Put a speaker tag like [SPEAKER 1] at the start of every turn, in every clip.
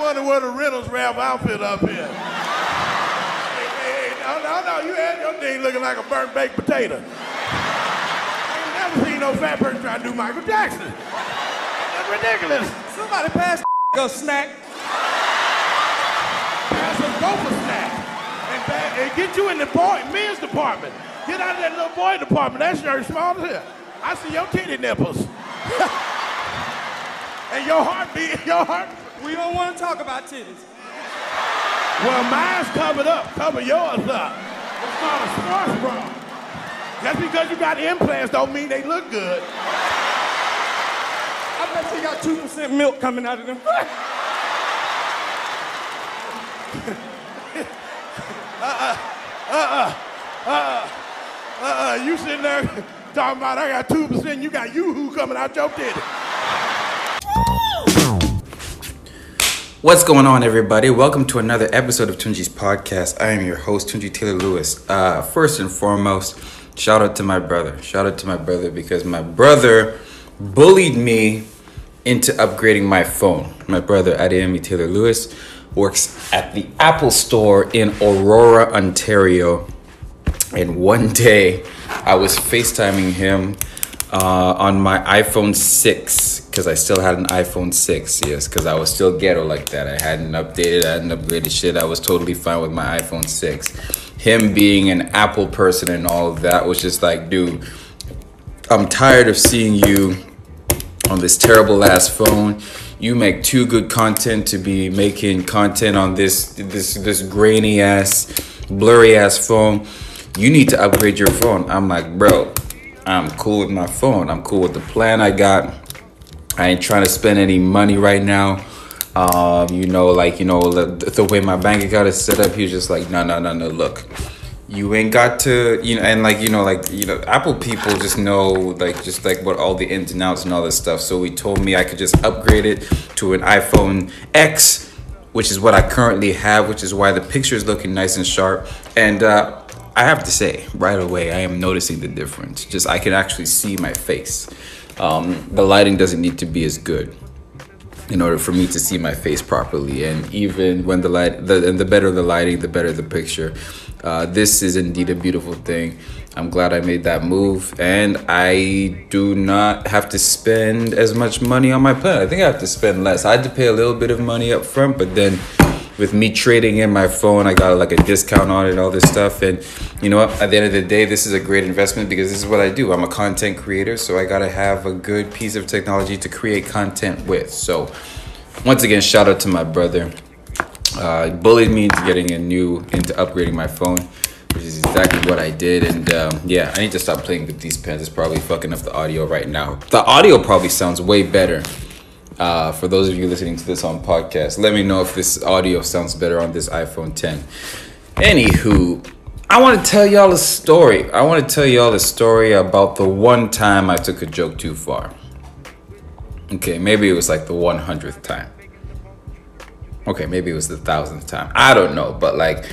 [SPEAKER 1] wonder what the Reynolds Wrap outfit up here. no, no, no, you had your thing looking like a burnt baked potato. I ain't never seen no fat person try to do Michael Jackson. That's ridiculous.
[SPEAKER 2] Somebody pass a snack.
[SPEAKER 1] Pass a gopher snack. And, and get you in the boy, men's department. Get out of that little boy department. That shirt small as hell. I see your titty nipples. and your heartbeat, your heart.
[SPEAKER 2] We don't want to talk about titties.
[SPEAKER 1] Well, mine's covered up. Cover yours up. It's called a sports bra. Just because you got implants don't mean they look good.
[SPEAKER 2] I bet you got 2% milk coming out of them.
[SPEAKER 1] Uh-uh, uh-uh, uh-uh, uh-uh. you sitting there talking about I got 2%, you got yoo-hoo coming out your titty.
[SPEAKER 3] What's going on, everybody? Welcome to another episode of Tunji's podcast. I am your host, Tunji Taylor Lewis. Uh, first and foremost, shout out to my brother. Shout out to my brother because my brother bullied me into upgrading my phone. My brother, Adeyemi Taylor Lewis, works at the Apple Store in Aurora, Ontario. And one day, I was FaceTiming him uh, on my iPhone 6 because I still had an iPhone 6. Yes, because I was still ghetto like that. I hadn't updated, I hadn't upgraded shit. I was totally fine with my iPhone 6. Him being an Apple person and all of that was just like, dude, I'm tired of seeing you on this terrible ass phone. You make too good content to be making content on this this this grainy ass, blurry ass phone. You need to upgrade your phone. I'm like, bro, I'm cool with my phone. I'm cool with the plan I got. I ain't trying to spend any money right now. Um, you know, like you know the, the way my bank account is set up. He was just like, no, no, no, no. Look, you ain't got to, you know, and like you know, like you know, Apple people just know like just like what all the ins and outs and all this stuff. So he told me I could just upgrade it to an iPhone X, which is what I currently have, which is why the picture is looking nice and sharp. And uh, I have to say, right away, I am noticing the difference. Just I can actually see my face. Um, the lighting doesn't need to be as good in order for me to see my face properly. And even when the light, the, and the better the lighting, the better the picture. Uh, this is indeed a beautiful thing. I'm glad I made that move, and I do not have to spend as much money on my plan. I think I have to spend less. I had to pay a little bit of money up front, but then with me trading in my phone, I got like a discount on it, all this stuff. And you know what? At the end of the day, this is a great investment because this is what I do. I'm a content creator, so I gotta have a good piece of technology to create content with. So, once again, shout out to my brother. Uh, bullied me into getting a new, into upgrading my phone, which is exactly what I did. And um, yeah, I need to stop playing with these pens. It's probably fucking up the audio right now. The audio probably sounds way better uh, for those of you listening to this on podcast, let me know if this audio sounds better on this iPhone 10. Anywho, I want to tell y'all a story. I want to tell y'all a story about the one time I took a joke too far. Okay, maybe it was like the 100th time. Okay, maybe it was the thousandth time. I don't know, but like,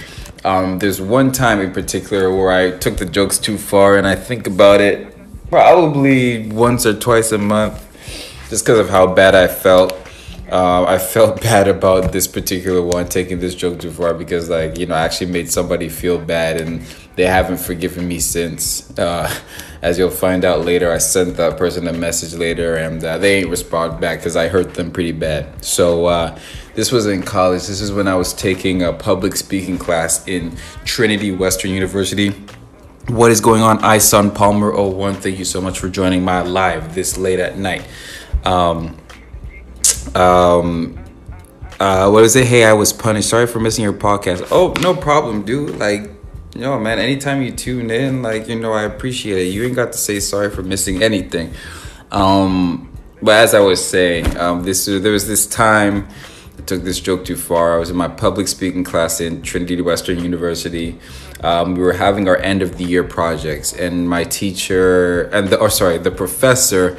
[SPEAKER 3] um, there's one time in particular where I took the jokes too far, and I think about it probably once or twice a month just because of how bad I felt. Uh, I felt bad about this particular one taking this joke too far because, like, you know, I actually made somebody feel bad and they haven't forgiven me since. Uh, as you'll find out later, I sent that person a message later and uh, they ain't respond back because I hurt them pretty bad. So, uh, this was in college. This is when I was taking a public speaking class in Trinity Western University. What is going on? I, Son Palmer 01. Thank you so much for joining my live this late at night. Um, um, uh, what is it? Hey, I was punished. Sorry for missing your podcast. Oh, no problem, dude. Like, you know, man, anytime you tune in, like, you know, I appreciate it. You ain't got to say sorry for missing anything. Um, but as I was saying, um, this there was this time I took this joke too far. I was in my public speaking class in Trinity Western University. Um, we were having our end of the year projects, and my teacher and the or sorry, the professor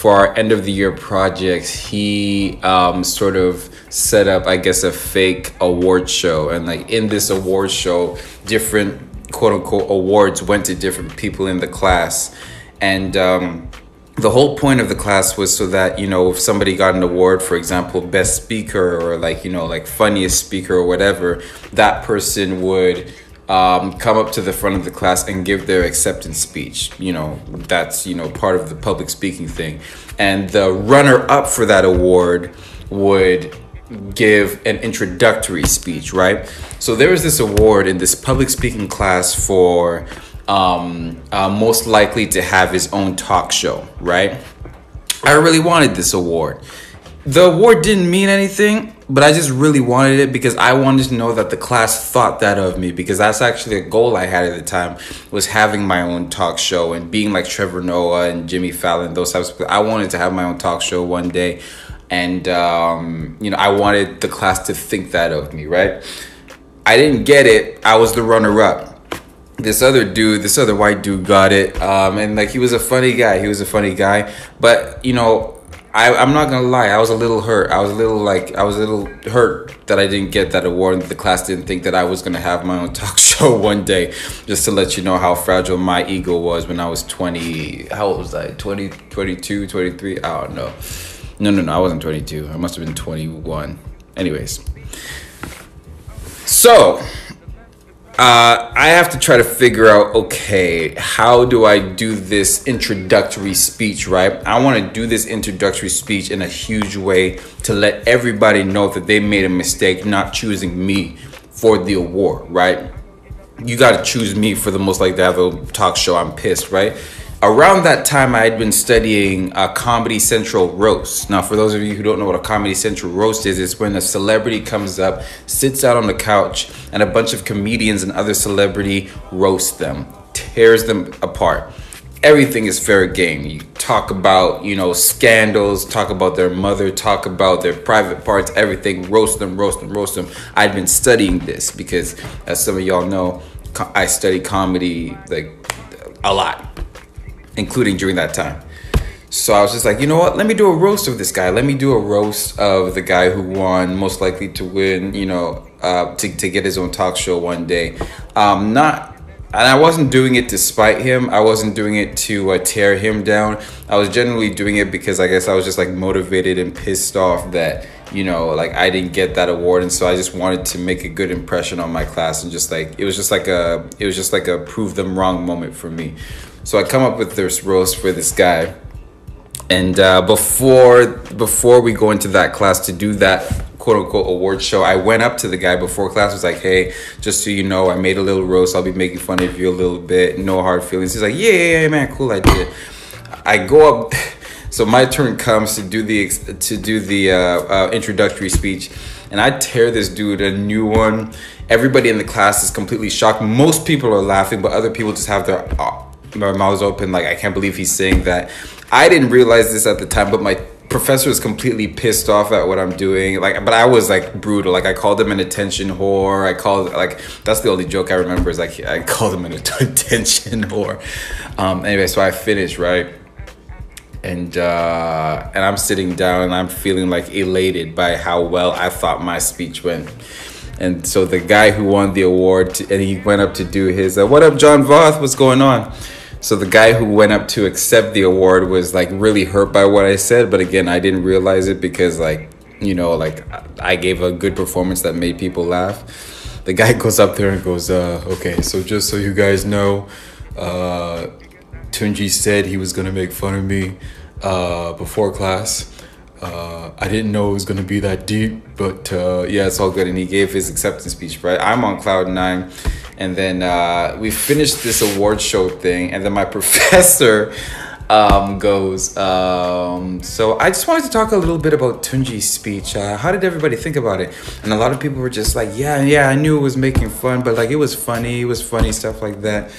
[SPEAKER 3] for our end of the year projects, he um, sort of set up, I guess, a fake award show. And like in this award show, different quote unquote awards went to different people in the class. And um, the whole point of the class was so that you know if somebody got an award for example best speaker or like you know like funniest speaker or whatever that person would um, come up to the front of the class and give their acceptance speech you know that's you know part of the public speaking thing and the runner up for that award would give an introductory speech right so there was this award in this public speaking class for um, uh, most likely to have his own talk show, right? I really wanted this award. The award didn't mean anything, but I just really wanted it because I wanted to know that the class thought that of me because that's actually a goal I had at the time was having my own talk show and being like Trevor Noah and Jimmy Fallon, those types of I wanted to have my own talk show one day. And, um, you know, I wanted the class to think that of me, right? I didn't get it. I was the runner up this other dude, this other white dude got it. Um, and like he was a funny guy. He was a funny guy. But you know, I, I'm not gonna lie, I was a little hurt. I was a little like I was a little hurt that I didn't get that award. The class didn't think that I was gonna have my own talk show one day. Just to let you know how fragile my ego was when I was 20. How old was I? 20, 22, 23? I don't know. No, no, no. I wasn't 22. I must have been 21. Anyways. So, uh, I have to try to figure out okay, how do I do this introductory speech, right? I want to do this introductory speech in a huge way to let everybody know that they made a mistake not choosing me for the award, right? You got to choose me for the most like a talk show. I'm pissed, right? Around that time, I had been studying a Comedy Central roast. Now, for those of you who don't know what a Comedy Central roast is, it's when a celebrity comes up, sits out on the couch, and a bunch of comedians and other celebrity roast them, tears them apart. Everything is fair game. You talk about, you know, scandals, talk about their mother, talk about their private parts, everything, roast them, roast them, roast them. I'd been studying this because, as some of y'all know, I study comedy like a lot including during that time. So I was just like, you know what? Let me do a roast of this guy. Let me do a roast of the guy who won, most likely to win, you know, uh, to, to get his own talk show one day. Um, not, and I wasn't doing it to spite him. I wasn't doing it to uh, tear him down. I was generally doing it because I guess I was just like motivated and pissed off that, you know, like I didn't get that award. And so I just wanted to make a good impression on my class and just like, it was just like a, it was just like a prove them wrong moment for me. So I come up with this roast for this guy. And uh, before before we go into that class to do that quote unquote award show, I went up to the guy before class was like, "Hey, just so you know, I made a little roast. I'll be making fun of you a little bit. No hard feelings." He's like, "Yeah, yeah, yeah man, cool idea." I go up. So my turn comes to do the to do the uh, uh, introductory speech, and I tear this dude a new one. Everybody in the class is completely shocked. Most people are laughing, but other people just have their my mouth open like i can't believe he's saying that. I didn't realize this at the time but my professor was completely pissed off at what i'm doing. Like but i was like brutal. Like i called him an attention whore. I called like that's the only joke i remember is like i called him an attention whore. Um anyway so i finished right? And uh and i'm sitting down and i'm feeling like elated by how well i thought my speech went. And so the guy who won the award and he went up to do his uh, what up john voth? What's going on so the guy who went up to accept the award was like really hurt by what I said, but again, I didn't realize it because like, you know, like I gave a good performance that made people laugh. The guy goes up there and goes, uh, okay, so just so you guys know, uh, Tunji said he was gonna make fun of me uh, before class. Uh, I didn't know it was gonna be that deep, but uh, yeah, it's all good. And he gave his acceptance speech. Right, I'm on cloud nine, and then uh, we finished this award show thing, and then my professor um, goes. Um, so I just wanted to talk a little bit about Tunji's speech. Uh, how did everybody think about it? And a lot of people were just like, "Yeah, yeah, I knew it was making fun, but like it was funny. It was funny stuff like that."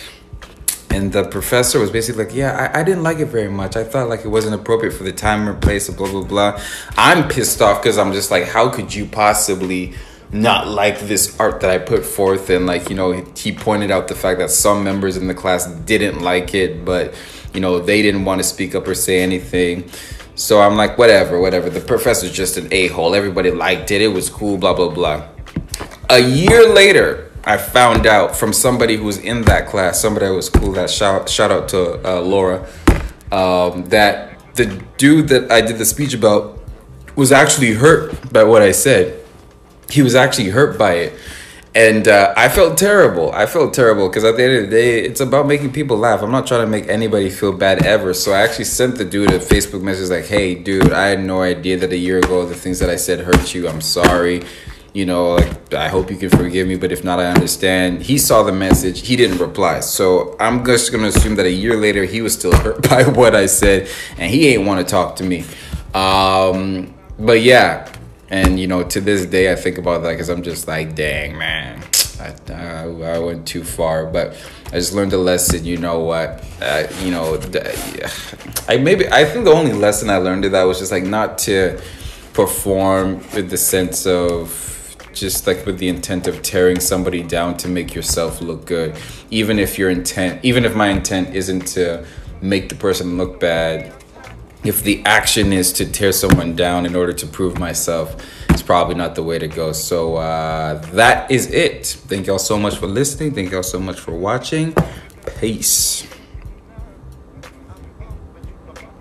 [SPEAKER 3] and the professor was basically like, "Yeah, I, I didn't like it very much. I thought like it wasn't appropriate for the time or place, blah blah blah." I'm pissed off because I'm just like, "How could you possibly?" Not like this art that I put forth and like you know he pointed out the fact that some members in the class didn't like it but you know they didn't want to speak up or say anything so I'm like whatever whatever the professor's just an a-hole everybody liked it it was cool blah blah blah a year later I found out from somebody who was in that class, somebody that was cool. That shout shout out to uh, Laura. um, that the dude that I did the speech about was actually hurt by what I said. He was actually hurt by it. And uh, I felt terrible. I felt terrible because at the end of the day, it's about making people laugh. I'm not trying to make anybody feel bad ever. So I actually sent the dude a Facebook message like, hey, dude, I had no idea that a year ago the things that I said hurt you. I'm sorry. You know, like, I hope you can forgive me, but if not, I understand. He saw the message. He didn't reply. So I'm just to assume that a year later, he was still hurt by what I said and he ain't want to talk to me. Um, but yeah, and you know, to this day, I think about that because I'm just like, dang, man, I, I, I, went too far. But I just learned a lesson. You know what? Uh, you know, I maybe I think the only lesson I learned of that was just like not to perform with the sense of just like with the intent of tearing somebody down to make yourself look good even if your intent even if my intent isn't to make the person look bad if the action is to tear someone down in order to prove myself, it's probably not the way to go. So uh, that is it. Thank y'all so much for listening. Thank y'all so much for watching. Peace.